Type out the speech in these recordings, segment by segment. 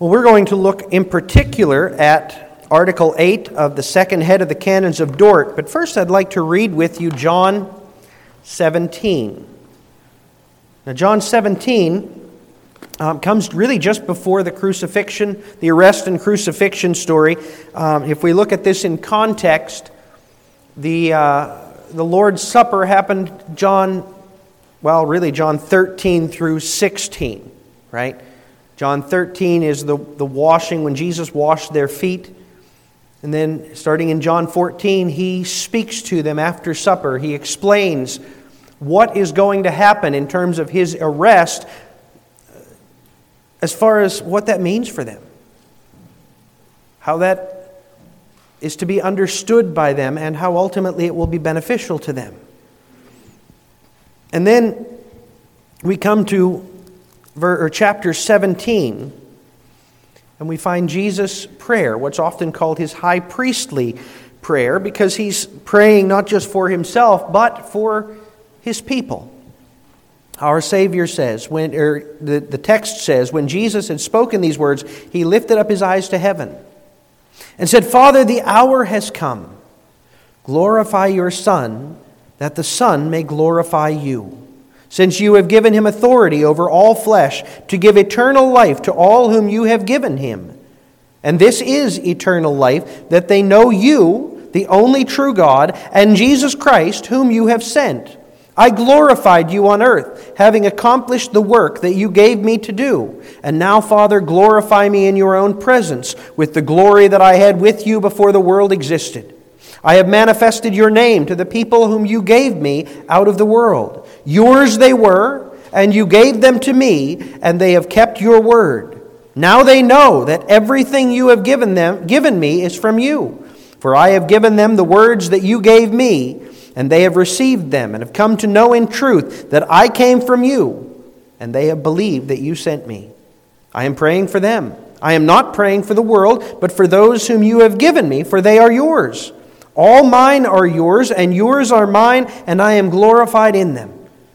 Well, we're going to look in particular at Article 8 of the second head of the Canons of Dort. But first, I'd like to read with you John 17. Now, John 17 um, comes really just before the crucifixion, the arrest and crucifixion story. Um, if we look at this in context, the, uh, the Lord's Supper happened, John, well, really, John 13 through 16, right? John 13 is the, the washing when Jesus washed their feet. And then, starting in John 14, he speaks to them after supper. He explains what is going to happen in terms of his arrest uh, as far as what that means for them. How that is to be understood by them and how ultimately it will be beneficial to them. And then we come to or chapter 17, and we find Jesus' prayer, what's often called his high priestly prayer, because he's praying not just for himself, but for his people. Our Savior says, when, or the, the text says, when Jesus had spoken these words, he lifted up his eyes to heaven and said, Father, the hour has come. Glorify your Son, that the Son may glorify you since you have given him authority over all flesh to give eternal life to all whom you have given him. And this is eternal life, that they know you, the only true God, and Jesus Christ, whom you have sent. I glorified you on earth, having accomplished the work that you gave me to do. And now, Father, glorify me in your own presence with the glory that I had with you before the world existed. I have manifested your name to the people whom you gave me out of the world. Yours they were, and you gave them to me, and they have kept your word. Now they know that everything you have given them given me is from you. For I have given them the words that you gave me, and they have received them, and have come to know in truth that I came from you, and they have believed that you sent me. I am praying for them. I am not praying for the world, but for those whom you have given me, for they are yours. All mine are yours, and yours are mine, and I am glorified in them.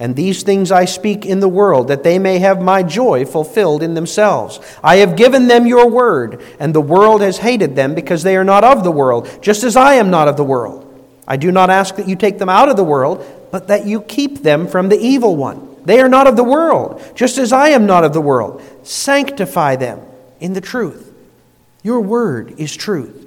And these things I speak in the world, that they may have my joy fulfilled in themselves. I have given them your word, and the world has hated them because they are not of the world, just as I am not of the world. I do not ask that you take them out of the world, but that you keep them from the evil one. They are not of the world, just as I am not of the world. Sanctify them in the truth. Your word is truth.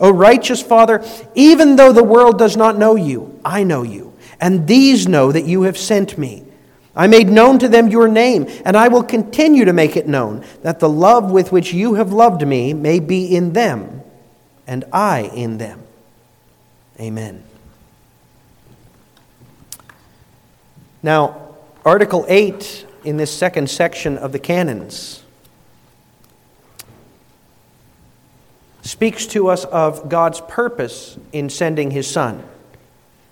O righteous Father, even though the world does not know you, I know you, and these know that you have sent me. I made known to them your name, and I will continue to make it known, that the love with which you have loved me may be in them, and I in them. Amen. Now, Article 8 in this second section of the canons speaks to us of God's purpose in sending his Son.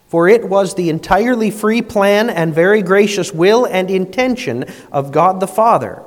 For it was the entirely free plan and very gracious will and intention of God the Father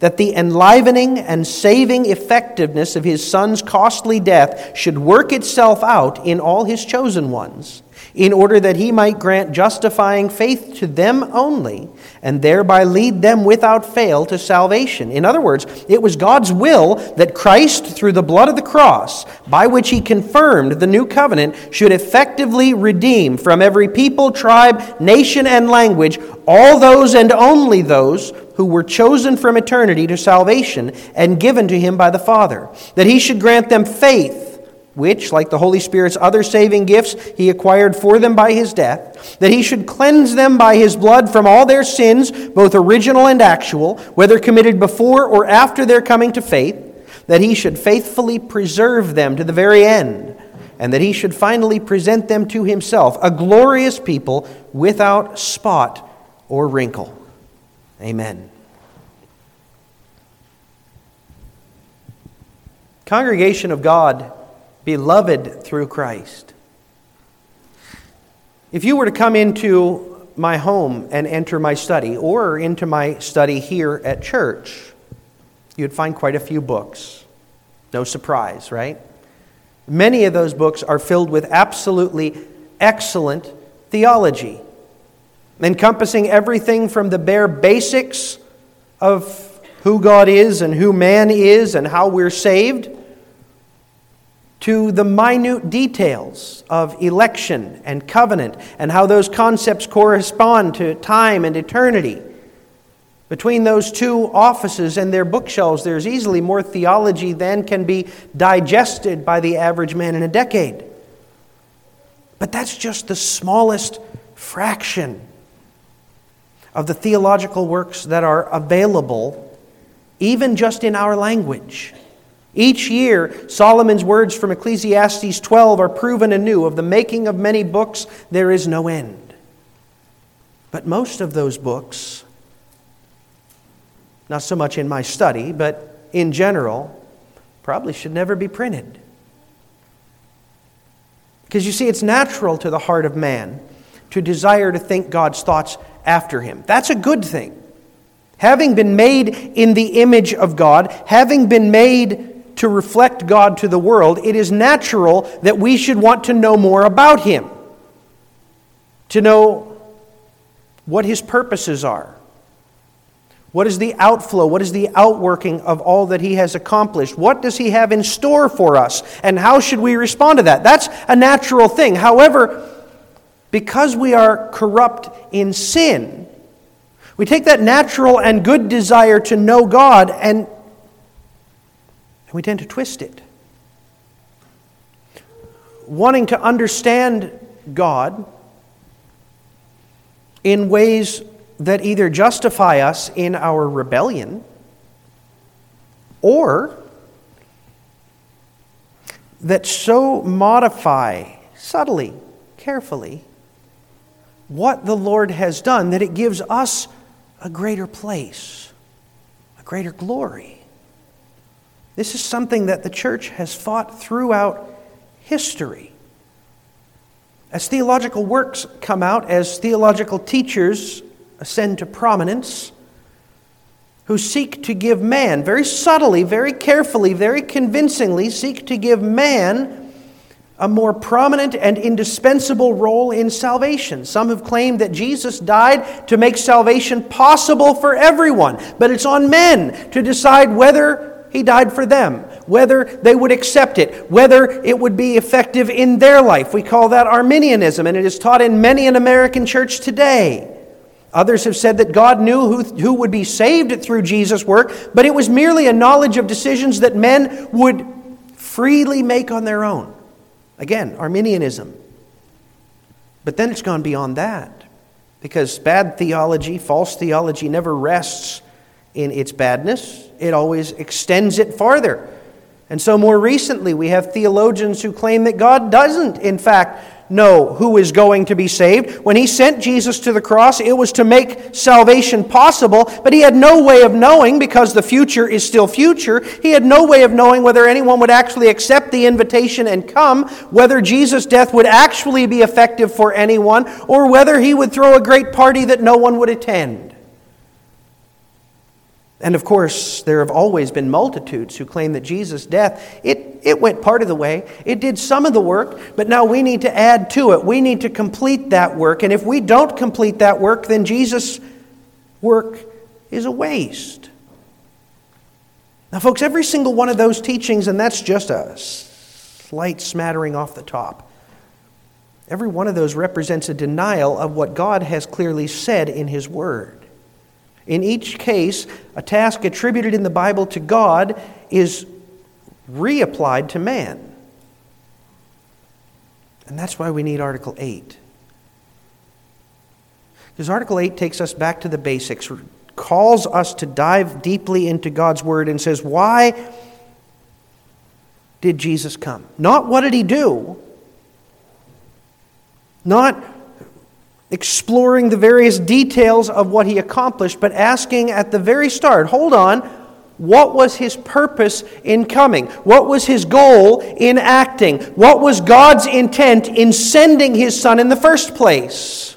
that the enlivening and saving effectiveness of his son's costly death should work itself out in all his chosen ones, in order that he might grant justifying faith to them only, and thereby lead them without fail to salvation. In other words, it was God's will that Christ, through the blood of the cross, by which he confirmed the new covenant, should effectively redeem from every people, tribe, nation, and language all those and only those who were chosen from eternity to salvation and given to him by the Father, that he should grant them faith, which, like the Holy Spirit's other saving gifts, he acquired for them by his death, that he should cleanse them by his blood from all their sins, both original and actual, whether committed before or after their coming to faith, that he should faithfully preserve them to the very end, and that he should finally present them to himself, a glorious people without spot or wrinkle. Amen. Congregation of God, beloved through Christ. If you were to come into my home and enter my study, or into my study here at church, you'd find quite a few books. No surprise, right? Many of those books are filled with absolutely excellent theology encompassing everything from the bare basics of who God is and who man is and how we're saved to the minute details of election and covenant and how those concepts correspond to time and eternity. Between those two offices and their bookshelves, there's easily more theology than can be digested by the average man in a decade. But that's just the smallest fraction of the theological works that are available, even just in our language. Each year, Solomon's words from Ecclesiastes 12 are proven anew of the making of many books, there is no end. But most of those books, not so much in my study, but in general, probably should never be printed. Because you see, it's natural to the heart of man to desire to think God's thoughts after him. That's a good thing. Having been made in the image of God, having been made to reflect God to the world, it is natural that we should want to know more about him, to know what his purposes are. What is the outflow? What is the outworking of all that he has accomplished? What does he have in store for us? And how should we respond to that? That's a natural thing. However, because we are corrupt in sin, we take that natural and good desire to know God and we tend to twist it. Wanting to understand God in ways that either justify us in our rebellion or that so modify subtly, carefully, what the Lord has done that it gives us a greater place, a greater glory. This is something that the church has fought throughout history. As theological works come out, as theological teachers ascend to prominence, who seek to give man, very subtly, very carefully, very convincingly, seek to give man a more prominent and indispensable role in salvation. Some have claimed that Jesus died to make salvation possible for everyone, but it's on men to decide whether he died for them, whether they would accept it, whether it would be effective in their life. We call that Arminianism, and it is taught in many an American church today. Others have said that God knew who, who would be saved through Jesus' work, but it was merely a knowledge of decisions that men would freely make on their own. Again, Arminianism. But then it's gone beyond that because bad theology, false theology, never rests in its badness, it always extends it farther. And so, more recently, we have theologians who claim that God doesn't, in fact, know who is going to be saved. When he sent Jesus to the cross, it was to make salvation possible, but he had no way of knowing because the future is still future. He had no way of knowing whether anyone would actually accept the invitation and come, whether Jesus' death would actually be effective for anyone, or whether he would throw a great party that no one would attend. And of course, there have always been multitudes who claim that Jesus' death, it, it went part of the way. It did some of the work, but now we need to add to it. We need to complete that work. And if we don't complete that work, then Jesus' work is a waste. Now, folks, every single one of those teachings, and that's just a slight smattering off the top, every one of those represents a denial of what God has clearly said in His Word. In each case, a task attributed in the Bible to God is reapplied to man. And that's why we need Article 8. Because Article 8 takes us back to the basics, calls us to dive deeply into God's Word, and says, Why did Jesus come? Not what did he do? Not exploring the various details of what he accomplished, but asking at the very start hold on, what was his purpose in coming? What was his goal in acting? What was God's intent in sending his son in the first place?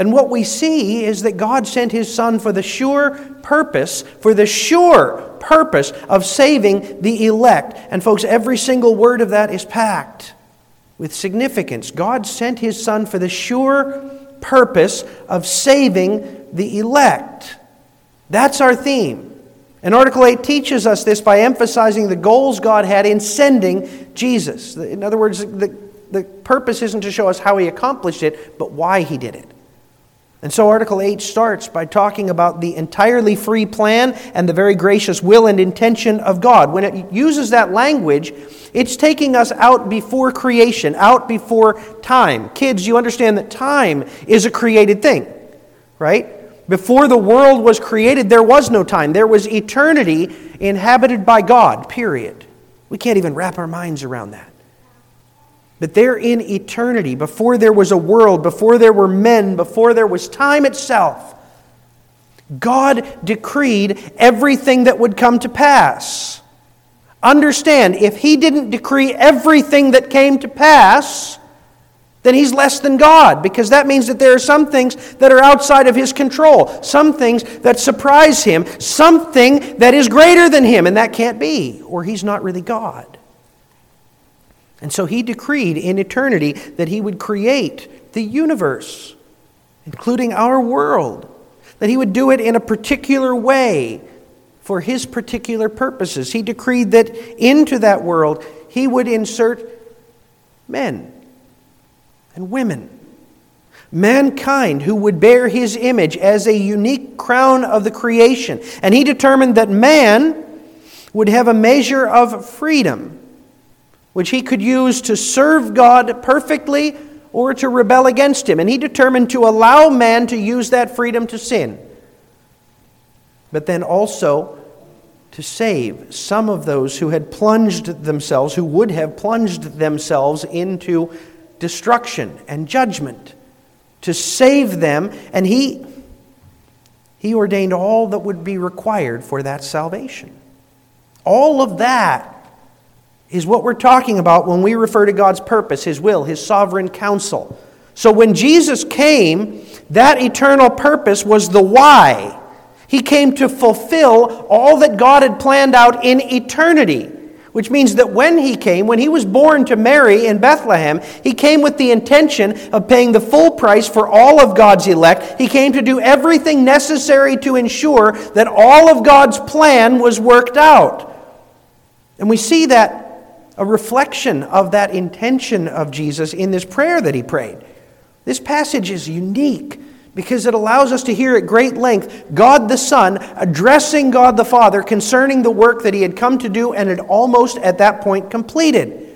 And what we see is that God sent his son for the sure purpose, for the sure purpose of saving the elect. And, folks, every single word of that is packed with significance. God sent his Son for the sure purpose of saving the elect. That's our theme. And Article 8 teaches us this by emphasizing the goals God had in sending Jesus. In other words, the, the purpose isn't to show us how he accomplished it, but why he did it. And so Article 8 starts by talking about the entirely free plan and the very gracious will and intention of God. When it uses that language, it's taking us out before creation, out before time. Kids, you understand that time is a created thing, right? Before the world was created, there was no time. There was eternity inhabited by God, period. We can't even wrap our minds around that. But there in eternity, before there was a world, before there were men, before there was time itself, God decreed everything that would come to pass. Understand, if he didn't decree everything that came to pass, then he's less than God, because that means that there are some things that are outside of his control, some things that surprise him, something that is greater than him, and that can't be, or he's not really God. And so he decreed in eternity that he would create the universe, including our world, that he would do it in a particular way for his particular purposes. He decreed that into that world he would insert men and women, mankind who would bear his image as a unique crown of the creation. And he determined that man would have a measure of freedom which he could use to serve God perfectly or to rebel against him. And he determined to allow man to use that freedom to sin but then also to save some of those who had plunged themselves, who would have plunged themselves into destruction and judgment, to save them. And he, he ordained all that would be required for that salvation. All of that is what we're talking about when we refer to God's purpose, His will, His sovereign counsel. So when Jesus came, that eternal purpose was the why. He came to fulfill all that God had planned out in eternity. Which means that when he came, when he was born to Mary in Bethlehem, he came with the intention of paying the full price for all of God's elect. He came to do everything necessary to ensure that all of God's plan was worked out. And we see that a reflection of that intention of Jesus in this prayer that he prayed. This passage is unique because it allows us to hear at great length God the Son addressing God the Father concerning the work that he had come to do and had almost at that point completed.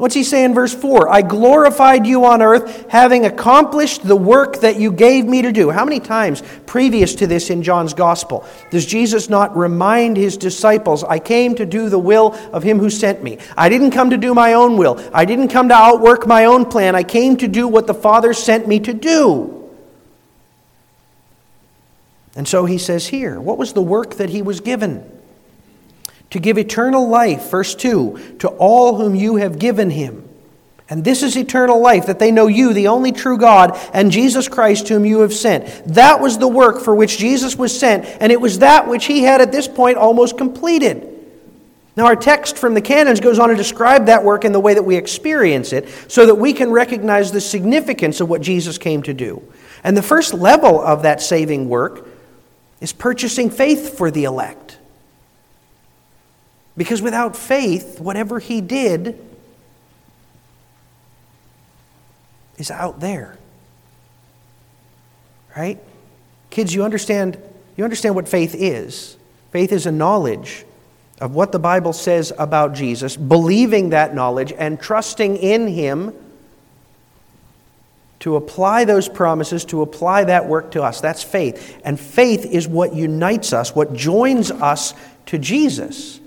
What's he say in verse 4? I glorified you on earth, having accomplished the work that you gave me to do. How many times previous to this in John's gospel does Jesus not remind his disciples, I came to do the will of him who sent me? I didn't come to do my own will, I didn't come to outwork my own plan. I came to do what the Father sent me to do. And so he says here, what was the work that he was given? To give eternal life, verse 2, to all whom you have given him. And this is eternal life, that they know you, the only true God, and Jesus Christ, whom you have sent. That was the work for which Jesus was sent, and it was that which he had at this point almost completed. Now, our text from the canons goes on to describe that work in the way that we experience it, so that we can recognize the significance of what Jesus came to do. And the first level of that saving work is purchasing faith for the elect. Because without faith, whatever he did, is out there. Right? Kids, you understand, you understand what faith is. Faith is a knowledge of what the Bible says about Jesus, believing that knowledge and trusting in Him to apply those promises, to apply that work to us. That's faith. And faith is what unites us, what joins us to Jesus.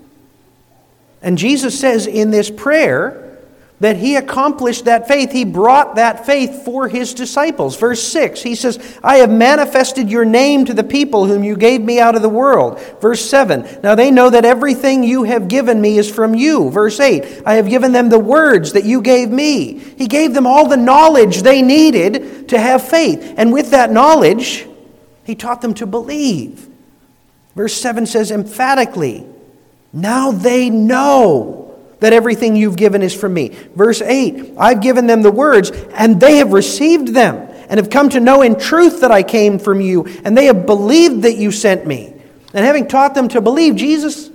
And Jesus says in this prayer, that he accomplished that faith. He brought that faith for his disciples. Verse 6, he says, I have manifested your name to the people whom you gave me out of the world. Verse 7, now they know that everything you have given me is from you. Verse 8, I have given them the words that you gave me. He gave them all the knowledge they needed to have faith. And with that knowledge, he taught them to believe. Verse 7 says emphatically, now they know that everything you've given is from me. Verse 8 I've given them the words, and they have received them, and have come to know in truth that I came from you, and they have believed that you sent me. And having taught them to believe, Jesus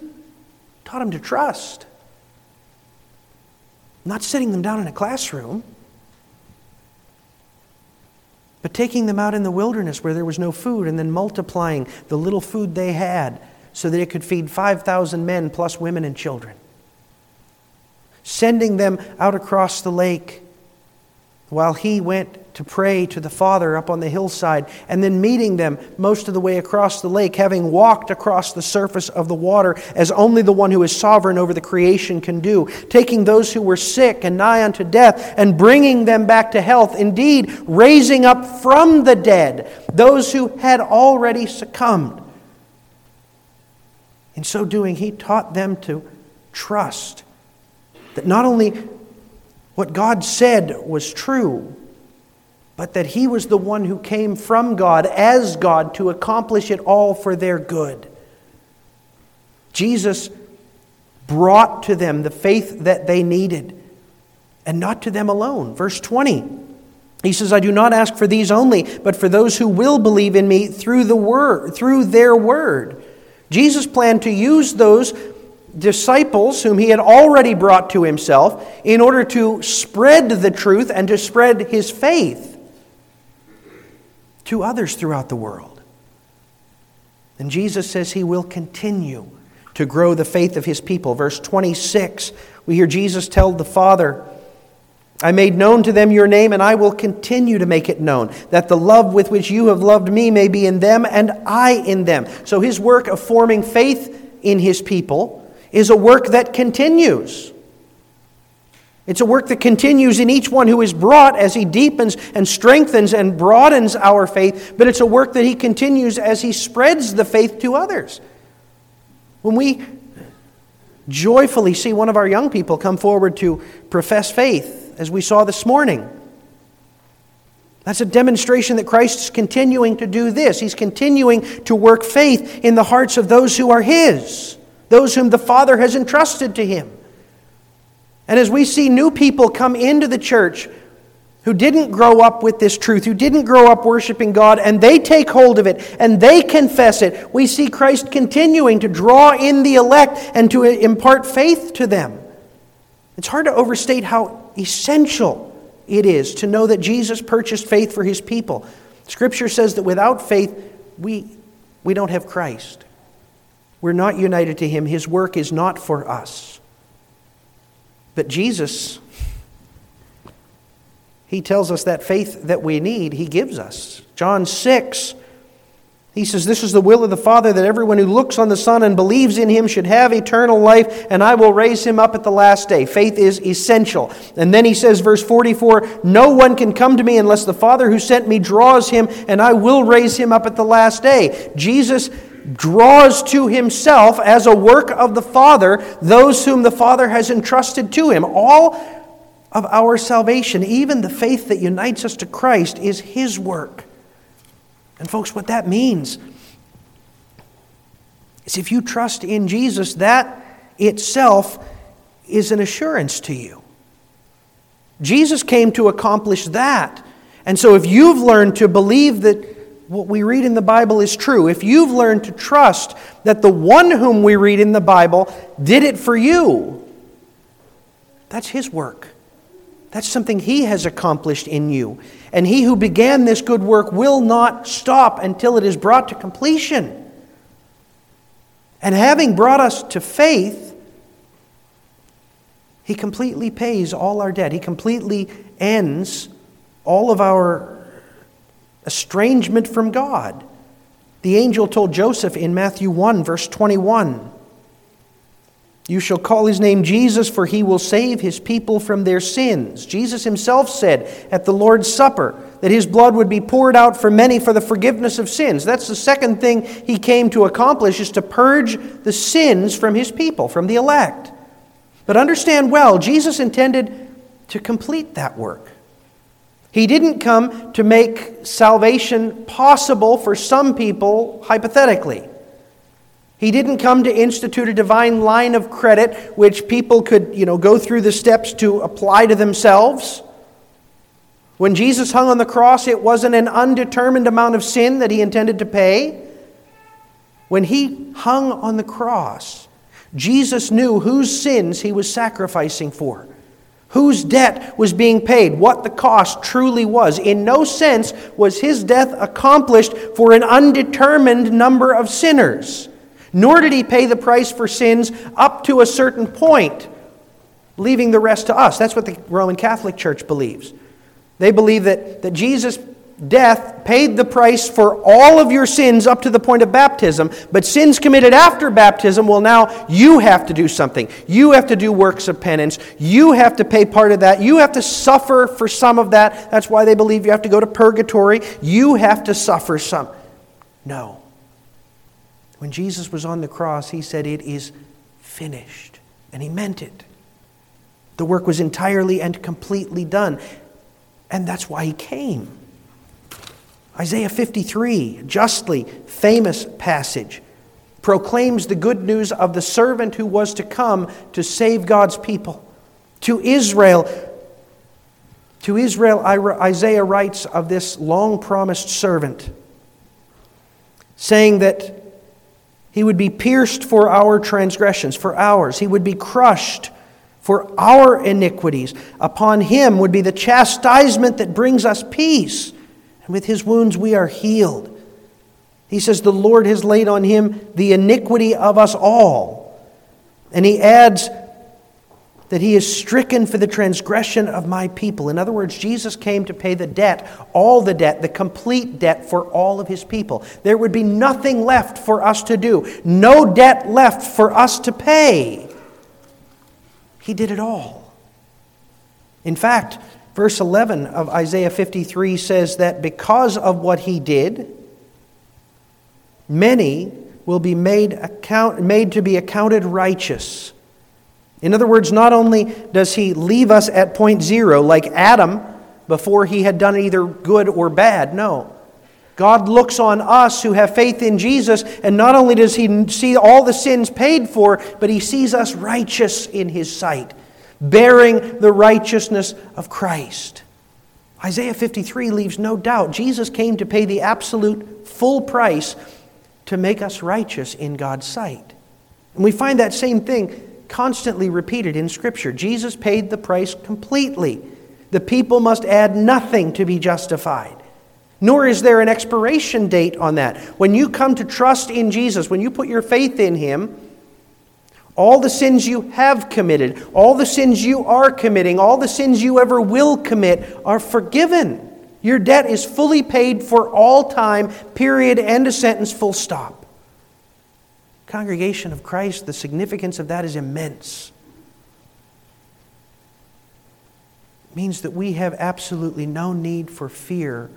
taught them to trust. Not sitting them down in a classroom, but taking them out in the wilderness where there was no food and then multiplying the little food they had so that it could feed 5,000 men plus women and children sending them out across the lake while he went to pray to the Father up on the hillside, and then meeting them most of the way across the lake, having walked across the surface of the water as only the one who is sovereign over the creation can do, taking those who were sick and nigh unto death and bringing them back to health, indeed, raising up from the dead those who had already succumbed. In so doing, he taught them to trust that not only what God said was true, but that He was the one who came from God as God to accomplish it all for their good. Jesus brought to them the faith that they needed, and not to them alone. Verse 20. He says, I do not ask for these only, but for those who will believe in me through the word, through their word. Jesus planned to use those disciples whom he had already brought to himself in order to spread the truth and to spread his faith to others throughout the world. And Jesus says he will continue to grow the faith of his people. Verse 26, we hear Jesus tell the Father, I made known to them your name, and I will continue to make it known, that the love with which you have loved me may be in them and I in them. So his work of forming faith in his people is a work that continues. It's a work that continues in each one who is brought as he deepens and strengthens and broadens our faith, but it's a work that he continues as he spreads the faith to others. When we joyfully see one of our young people come forward to profess faith, as we saw this morning, that's a demonstration that Christ is continuing to do this. He's continuing to work faith in the hearts of those who are his those whom the Father has entrusted to him. And as we see new people come into the church who didn't grow up with this truth, who didn't grow up worshiping God, and they take hold of it and they confess it, we see Christ continuing to draw in the elect and to impart faith to them. It's hard to overstate how essential it is to know that Jesus purchased faith for his people. Scripture says that without faith, we, we don't have Christ. We're not united to Him. His work is not for us. But Jesus, He tells us that faith that we need, He gives us. John 6, He says, This is the will of the Father that everyone who looks on the Son and believes in Him should have eternal life, and I will raise him up at the last day. Faith is essential. And then He says, verse 44, No one can come to me unless the Father who sent me draws him, and I will raise him up at the last day. Jesus draws to himself as a work of the Father those whom the Father has entrusted to him. All of our salvation, even the faith that unites us to Christ, is His work. And, folks, what that means is if you trust in Jesus, that itself is an assurance to you. Jesus came to accomplish that. And so, if you've learned to believe that what we read in the Bible is true, if you've learned to trust that the one whom we read in the Bible did it for you, that's his work. That's something he has accomplished in you. And he who began this good work will not stop until it is brought to completion. And having brought us to faith, he completely pays all our debt. He completely ends all of our estrangement from God. The angel told Joseph in Matthew 1, verse 21 You shall call his name Jesus, for he will save his people from their sins. Jesus himself said at the Lord's Supper that his blood would be poured out for many for the forgiveness of sins. That's the second thing he came to accomplish, is to purge the sins from his people, from the elect. But understand well, Jesus intended to complete that work. He didn't come to make salvation possible for some people, hypothetically. He didn't come to institute a divine line of credit which people could, you know, go through the steps to apply to themselves. When Jesus hung on the cross, it wasn't an undetermined amount of sin that he intended to pay. When he hung on the cross, Jesus knew whose sins he was sacrificing for whose debt was being paid, what the cost truly was. In no sense was his death accomplished for an undetermined number of sinners, nor did he pay the price for sins up to a certain point, leaving the rest to us. That's what the Roman Catholic Church believes. They believe that, that Jesus death paid the price for all of your sins up to the point of baptism, but sins committed after baptism, well, now you have to do something. You have to do works of penance. You have to pay part of that. You have to suffer for some of that. That's why they believe you have to go to purgatory. You have to suffer some. No. When Jesus was on the cross, he said, It is finished. And he meant it. The work was entirely and completely done. And that's why he came. Isaiah 53, justly famous passage, proclaims the good news of the servant who was to come to save God's people. To Israel, to Israel, Isaiah writes of this long promised servant, saying that he would be pierced for our transgressions, for ours. He would be crushed for our iniquities. Upon him would be the chastisement that brings us peace and with his wounds we are healed. He says, The Lord has laid on him the iniquity of us all. And he adds that he is stricken for the transgression of my people. In other words, Jesus came to pay the debt, all the debt, the complete debt for all of his people. There would be nothing left for us to do, no debt left for us to pay. He did it all. In fact, Verse 11 of Isaiah 53 says that because of what he did, many will be made, account, made to be accounted righteous. In other words, not only does he leave us at point zero, like Adam before he had done either good or bad, no. God looks on us who have faith in Jesus, and not only does he see all the sins paid for, but he sees us righteous in his sight bearing the righteousness of Christ. Isaiah 53 leaves no doubt Jesus came to pay the absolute full price to make us righteous in God's sight. And we find that same thing constantly repeated in Scripture. Jesus paid the price completely. The people must add nothing to be justified. Nor is there an expiration date on that. When you come to trust in Jesus, when you put your faith in Him, all the sins you have committed, all the sins you are committing, all the sins you ever will commit are forgiven. Your debt is fully paid for all time, period, end of sentence, full stop. Congregation of Christ, the significance of that is immense. It means that we have absolutely no need for fear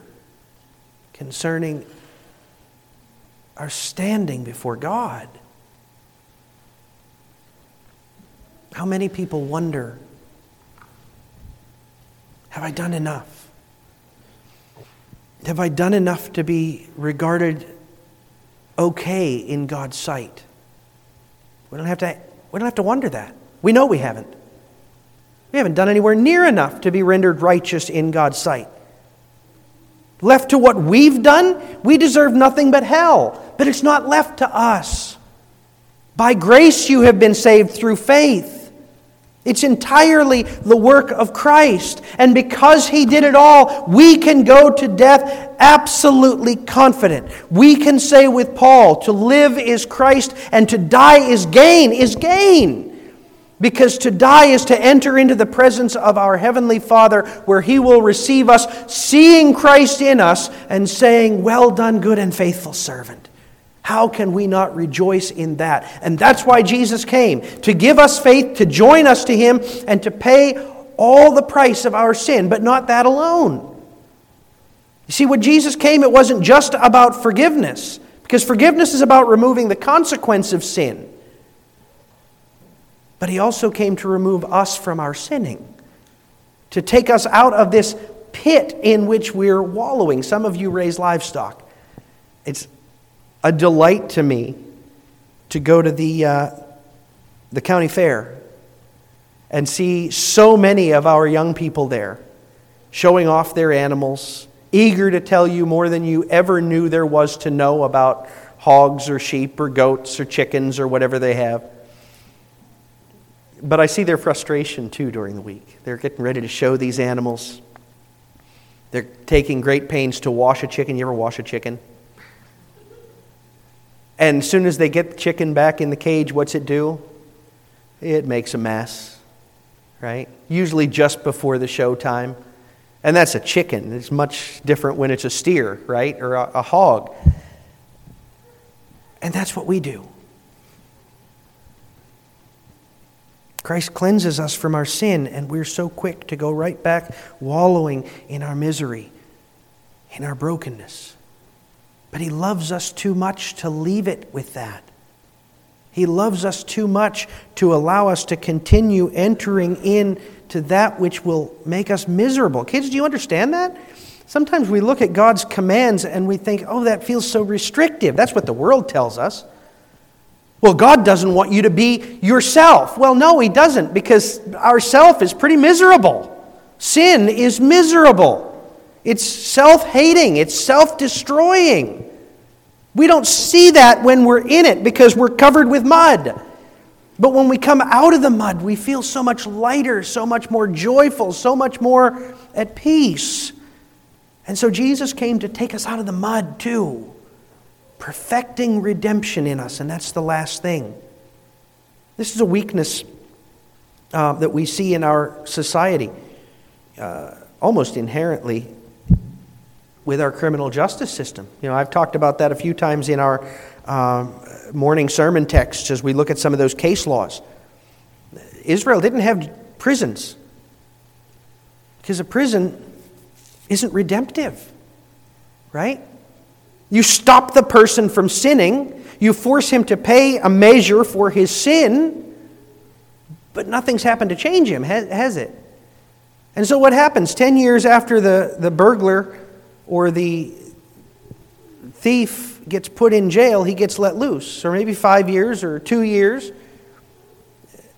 concerning our standing before God. How many people wonder Have I done enough? Have I done enough to be regarded okay in God's sight? We don't have to, we don't have to wonder that. We know we haven't. We haven't done anywhere near enough to be rendered righteous in God's sight. Left to what we've done, we deserve nothing but hell. But it's not left to us. By grace you have been saved through faith. It's entirely the work of Christ. And because He did it all, we can go to death absolutely confident. We can say with Paul, to live is Christ and to die is gain, is gain. Because to die is to enter into the presence of our Heavenly Father, where He will receive us, seeing Christ in us and saying, Well done, good and faithful servant. How can we not rejoice in that? And that's why Jesus came to give us faith, to join us to Him, and to pay all the price of our sin, but not that alone. You see, when Jesus came, it wasn't just about forgiveness, because forgiveness is about removing the consequence of sin. But He also came to remove us from our sinning, to take us out of this pit in which we're wallowing. Some of you raise livestock. It's a delight to me to go to the, uh, the county fair and see so many of our young people there showing off their animals, eager to tell you more than you ever knew there was to know about hogs or sheep or goats or chickens or whatever they have. But I see their frustration too during the week. They're getting ready to show these animals. They're taking great pains to wash a chicken. You ever wash a chicken? And as soon as they get the chicken back in the cage, what's it do? It makes a mess, right? Usually just before the show time. And that's a chicken. It's much different when it's a steer, right? Or a, a hog. And that's what we do. Christ cleanses us from our sin, and we're so quick to go right back wallowing in our misery, in our brokenness. But He loves us too much to leave it with that. He loves us too much to allow us to continue entering into that which will make us miserable. Kids, do you understand that? Sometimes we look at God's commands and we think, oh, that feels so restrictive. That's what the world tells us. Well, God doesn't want you to be yourself. Well, no, He doesn't, because our self is pretty miserable. Sin is miserable. It's self hating, it's self destroying. We don't see that when we're in it because we're covered with mud. But when we come out of the mud, we feel so much lighter, so much more joyful, so much more at peace. And so Jesus came to take us out of the mud too, perfecting redemption in us. And that's the last thing. This is a weakness uh, that we see in our society, uh, almost inherently with our criminal justice system. You know, I've talked about that a few times in our uh, morning sermon texts as we look at some of those case laws. Israel didn't have prisons because a prison isn't redemptive, right? You stop the person from sinning, you force him to pay a measure for his sin, but nothing's happened to change him, has it? And so what happens? Ten years after the, the burglar or the thief gets put in jail, he gets let loose, or maybe five years or two years.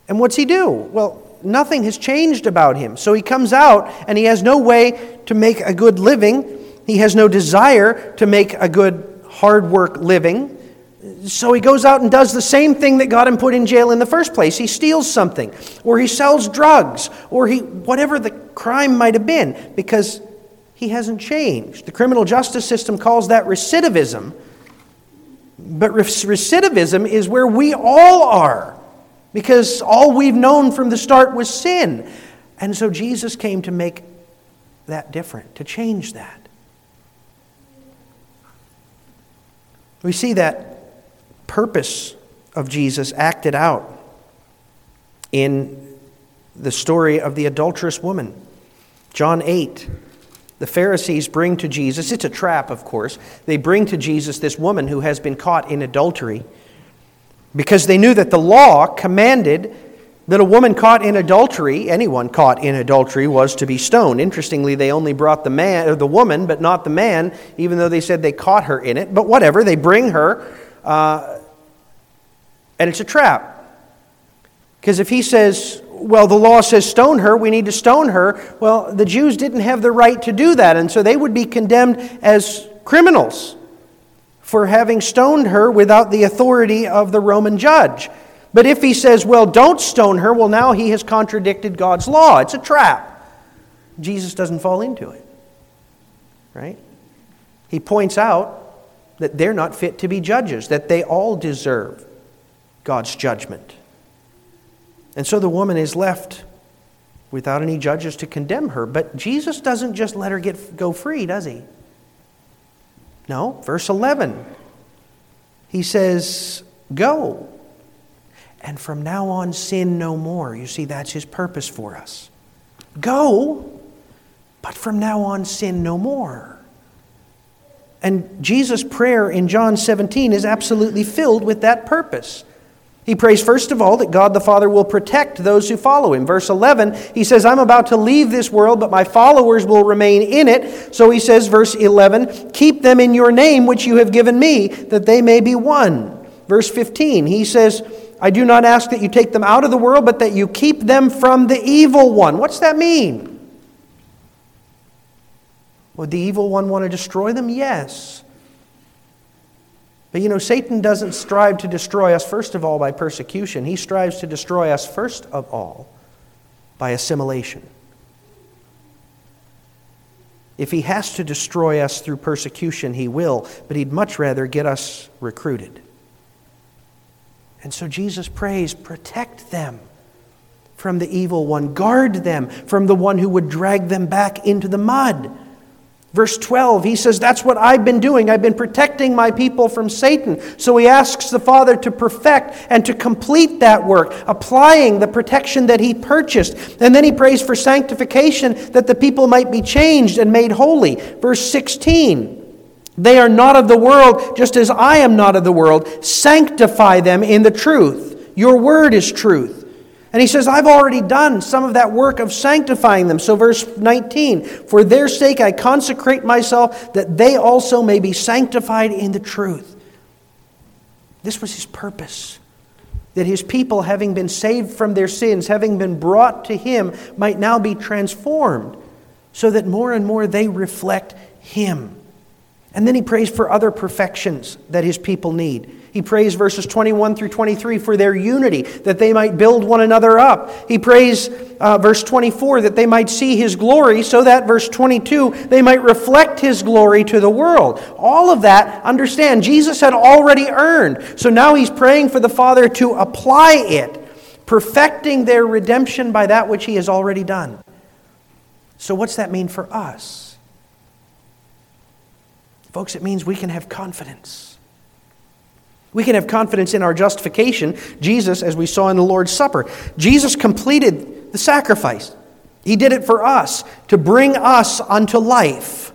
And what's he do? Well, nothing has changed about him. So he comes out and he has no way to make a good living. He has no desire to make a good, hard work living. So he goes out and does the same thing that got him put in jail in the first place. He steals something, or he sells drugs, or he whatever the crime might have been, because he hasn't changed. The criminal justice system calls that recidivism. But recidivism is where we all are because all we've known from the start was sin. And so Jesus came to make that different, to change that. We see that purpose of Jesus acted out in the story of the adulterous woman. John 8, the Pharisees bring to Jesus, it's a trap, of course. They bring to Jesus this woman who has been caught in adultery because they knew that the law commanded that a woman caught in adultery, anyone caught in adultery, was to be stoned. Interestingly, they only brought the man or the woman, but not the man, even though they said they caught her in it. But whatever, they bring her, uh, and it's a trap. Because if he says, well, the law says stone her, we need to stone her, well, the Jews didn't have the right to do that, and so they would be condemned as criminals for having stoned her without the authority of the Roman judge. But if he says, well, don't stone her, well, now he has contradicted God's law. It's a trap. Jesus doesn't fall into it. Right? He points out that they're not fit to be judges, that they all deserve God's judgment. And so the woman is left without any judges to condemn her. But Jesus doesn't just let her get, go free, does he? No, verse 11. He says, Go and from now on sin no more. You see, that's his purpose for us. Go, but from now on sin no more. And Jesus' prayer in John 17 is absolutely filled with that purpose. He prays, first of all, that God the Father will protect those who follow him. Verse 11, he says, I'm about to leave this world, but my followers will remain in it. So he says, verse 11, keep them in your name, which you have given me, that they may be one. Verse 15, he says, I do not ask that you take them out of the world, but that you keep them from the evil one. What's that mean? Would the evil one want to destroy them? Yes. But you know, Satan doesn't strive to destroy us, first of all, by persecution. He strives to destroy us, first of all, by assimilation. If he has to destroy us through persecution, he will, but he'd much rather get us recruited. And so Jesus prays, protect them from the evil one, guard them from the one who would drag them back into the mud. Verse 12, he says, That's what I've been doing. I've been protecting my people from Satan. So he asks the Father to perfect and to complete that work, applying the protection that he purchased. And then he prays for sanctification that the people might be changed and made holy. Verse 16, they are not of the world, just as I am not of the world. Sanctify them in the truth. Your word is truth. And he says, I've already done some of that work of sanctifying them. So, verse 19, for their sake I consecrate myself, that they also may be sanctified in the truth. This was his purpose. That his people, having been saved from their sins, having been brought to him, might now be transformed, so that more and more they reflect him. And then he prays for other perfections that his people need. He prays verses 21 through 23 for their unity, that they might build one another up. He prays uh, verse 24 that they might see his glory, so that verse 22 they might reflect his glory to the world. All of that, understand, Jesus had already earned. So now he's praying for the Father to apply it, perfecting their redemption by that which he has already done. So, what's that mean for us? Folks, it means we can have confidence. We can have confidence in our justification. Jesus, as we saw in the Lord's Supper, Jesus completed the sacrifice. He did it for us to bring us unto life.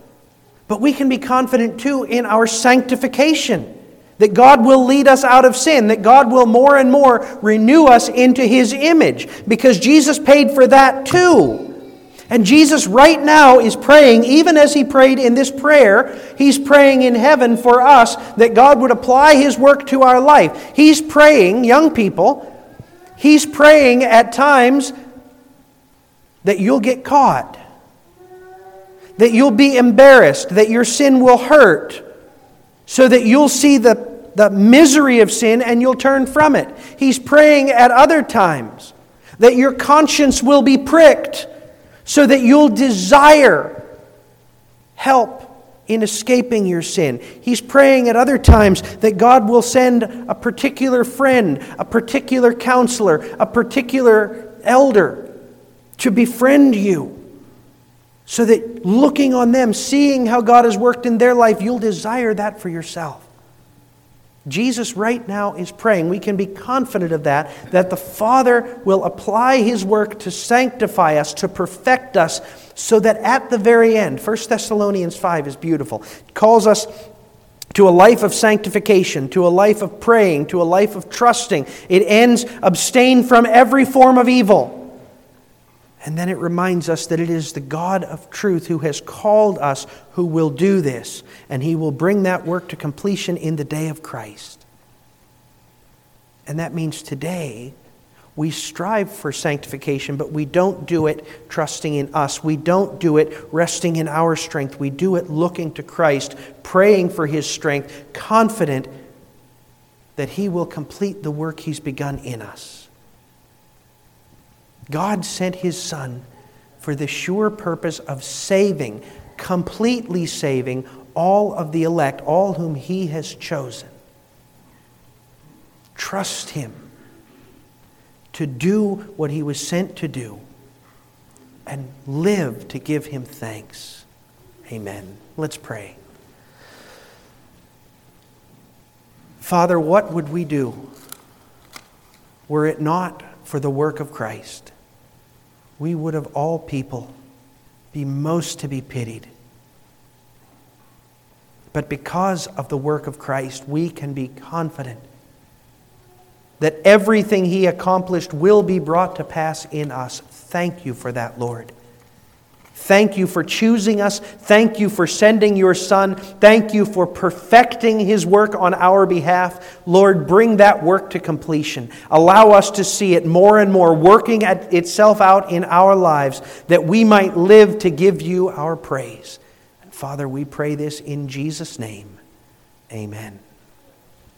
But we can be confident too in our sanctification that God will lead us out of sin, that God will more and more renew us into His image, because Jesus paid for that too. And Jesus, right now, is praying, even as he prayed in this prayer, he's praying in heaven for us that God would apply his work to our life. He's praying, young people, he's praying at times that you'll get caught, that you'll be embarrassed, that your sin will hurt, so that you'll see the, the misery of sin and you'll turn from it. He's praying at other times that your conscience will be pricked so that you'll desire help in escaping your sin. He's praying at other times that God will send a particular friend, a particular counselor, a particular elder to befriend you. So that looking on them, seeing how God has worked in their life, you'll desire that for yourself. Jesus right now is praying. We can be confident of that, that the Father will apply His work to sanctify us, to perfect us, so that at the very end, 1 Thessalonians 5 is beautiful, it calls us to a life of sanctification, to a life of praying, to a life of trusting. It ends abstain from every form of evil. And then it reminds us that it is the God of truth who has called us who will do this, and he will bring that work to completion in the day of Christ. And that means today we strive for sanctification, but we don't do it trusting in us. We don't do it resting in our strength. We do it looking to Christ, praying for his strength, confident that he will complete the work he's begun in us. God sent his Son for the sure purpose of saving, completely saving all of the elect, all whom he has chosen. Trust him to do what he was sent to do and live to give him thanks. Amen. Let's pray. Father, what would we do were it not for the work of Christ? We would of all people be most to be pitied. But because of the work of Christ, we can be confident that everything He accomplished will be brought to pass in us. Thank you for that, Lord. Thank you for choosing us. Thank you for sending your Son. Thank you for perfecting His work on our behalf. Lord, bring that work to completion. Allow us to see it more and more working at itself out in our lives that we might live to give you our praise. And Father, we pray this in Jesus' name. Amen.